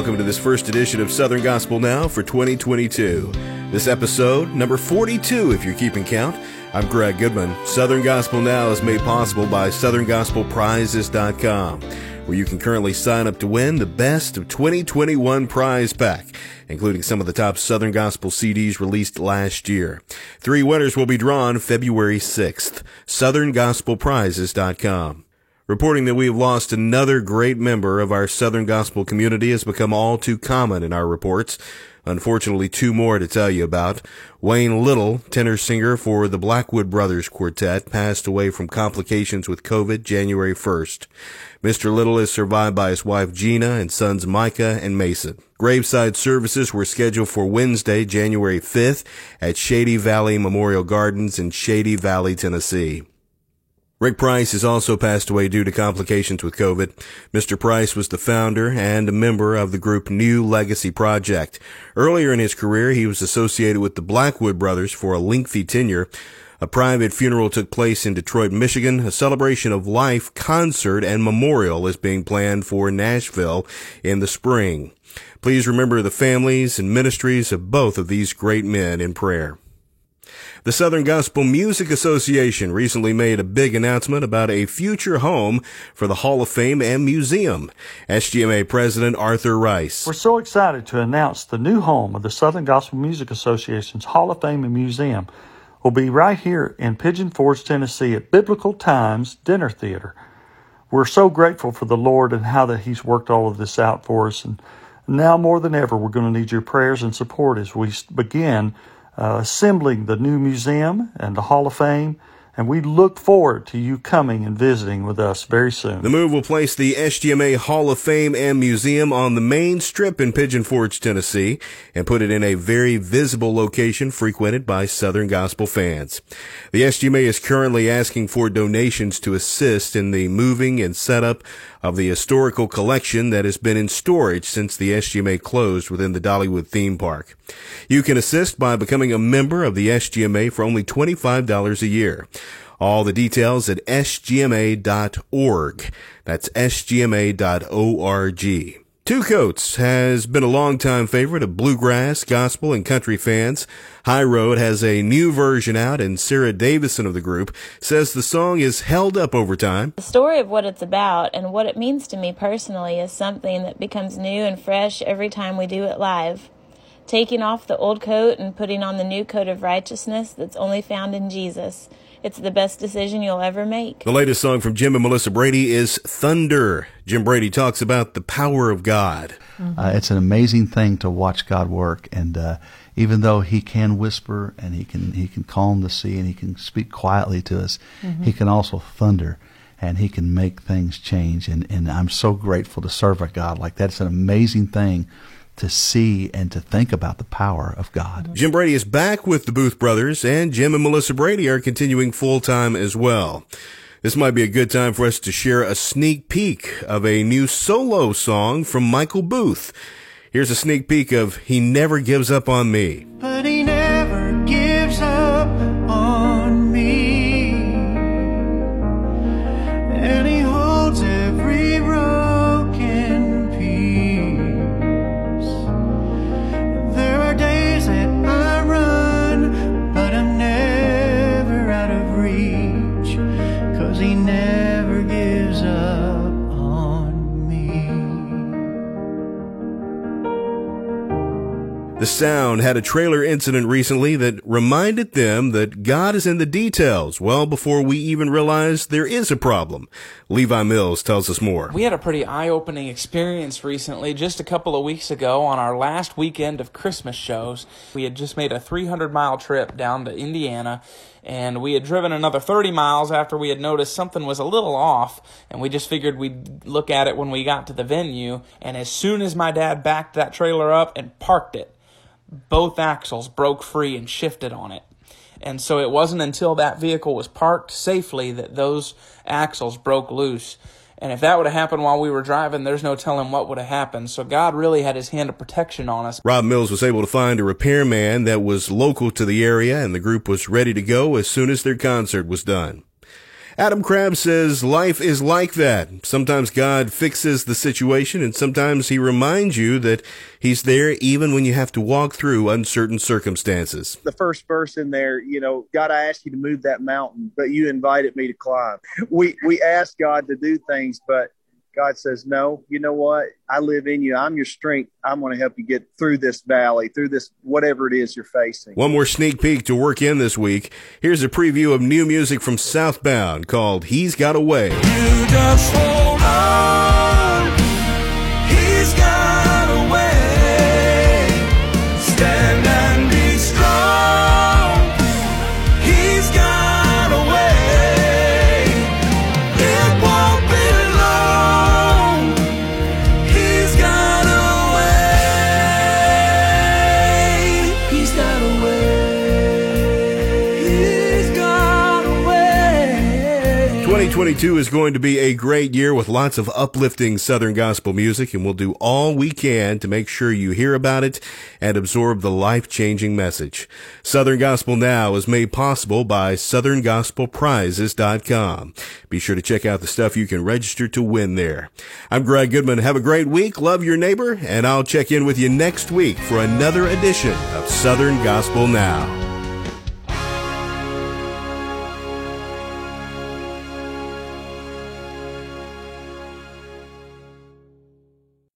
Welcome to this first edition of Southern Gospel Now for 2022. This episode, number 42 if you're keeping count. I'm Greg Goodman. Southern Gospel Now is made possible by SouthernGospelPrizes.com, where you can currently sign up to win the best of 2021 prize pack, including some of the top Southern Gospel CDs released last year. Three winners will be drawn February 6th. SouthernGospelPrizes.com. Reporting that we have lost another great member of our Southern Gospel community has become all too common in our reports. Unfortunately, two more to tell you about. Wayne Little, tenor singer for the Blackwood Brothers Quartet, passed away from complications with COVID January 1st. Mr. Little is survived by his wife Gina and sons Micah and Mason. Graveside services were scheduled for Wednesday, January 5th at Shady Valley Memorial Gardens in Shady Valley, Tennessee. Rick Price has also passed away due to complications with COVID. Mr. Price was the founder and a member of the group New Legacy Project. Earlier in his career, he was associated with the Blackwood Brothers for a lengthy tenure. A private funeral took place in Detroit, Michigan. A celebration of life concert and memorial is being planned for Nashville in the spring. Please remember the families and ministries of both of these great men in prayer. The Southern Gospel Music Association recently made a big announcement about a future home for the Hall of Fame and Museum. SGMA President Arthur Rice. We're so excited to announce the new home of the Southern Gospel Music Association's Hall of Fame and Museum will be right here in Pigeon Forge, Tennessee at Biblical Times Dinner Theater. We're so grateful for the Lord and how that He's worked all of this out for us. And now more than ever, we're going to need your prayers and support as we begin Uh, assembling the new museum and the Hall of Fame. And we look forward to you coming and visiting with us very soon. The move will place the SGMA Hall of Fame and Museum on the main strip in Pigeon Forge, Tennessee, and put it in a very visible location frequented by Southern Gospel fans. The SGMA is currently asking for donations to assist in the moving and setup of the historical collection that has been in storage since the SGMA closed within the Dollywood theme park. You can assist by becoming a member of the SGMA for only $25 a year. All the details at sgma.org. That's sgma.org. Two Coats has been a longtime favorite of bluegrass, gospel, and country fans. High Road has a new version out, and Sarah Davison of the group says the song is held up over time. The story of what it's about and what it means to me personally is something that becomes new and fresh every time we do it live. Taking off the old coat and putting on the new coat of righteousness that's only found in Jesus it's the best decision you'll ever make. The latest song from Jim and Melissa Brady is Thunder. Jim Brady talks about the power of God. Mm-hmm. Uh, it's an amazing thing to watch God work, and uh, even though He can whisper and He can He can calm the sea and He can speak quietly to us, mm-hmm. He can also thunder and he can make things change. And, and I'm so grateful to serve a God like that. It's an amazing thing to see and to think about the power of God. Jim Brady is back with the Booth brothers, and Jim and Melissa Brady are continuing full time as well. This might be a good time for us to share a sneak peek of a new solo song from Michael Booth. Here's a sneak peek of He Never Gives Up on Me. The Sound had a trailer incident recently that reminded them that God is in the details well before we even realize there is a problem. Levi Mills tells us more. We had a pretty eye opening experience recently, just a couple of weeks ago on our last weekend of Christmas shows. We had just made a 300 mile trip down to Indiana, and we had driven another 30 miles after we had noticed something was a little off, and we just figured we'd look at it when we got to the venue. And as soon as my dad backed that trailer up and parked it, both axles broke free and shifted on it. And so it wasn't until that vehicle was parked safely that those axles broke loose. And if that would have happened while we were driving, there's no telling what would have happened. So God really had his hand of protection on us. Rob Mills was able to find a repairman that was local to the area, and the group was ready to go as soon as their concert was done. Adam Crabb says life is like that. Sometimes God fixes the situation and sometimes he reminds you that he's there even when you have to walk through uncertain circumstances. The first verse in there, you know, God, I asked you to move that mountain, but you invited me to climb. We, we ask God to do things, but God says, No, you know what? I live in you. I'm your strength. I'm going to help you get through this valley, through this, whatever it is you're facing. One more sneak peek to work in this week. Here's a preview of new music from Southbound called He's Got a 2022 is going to be a great year with lots of uplifting Southern gospel music, and we'll do all we can to make sure you hear about it and absorb the life changing message. Southern Gospel Now is made possible by SouthernGospelPrizes.com. Be sure to check out the stuff you can register to win there. I'm Greg Goodman. Have a great week. Love your neighbor, and I'll check in with you next week for another edition of Southern Gospel Now.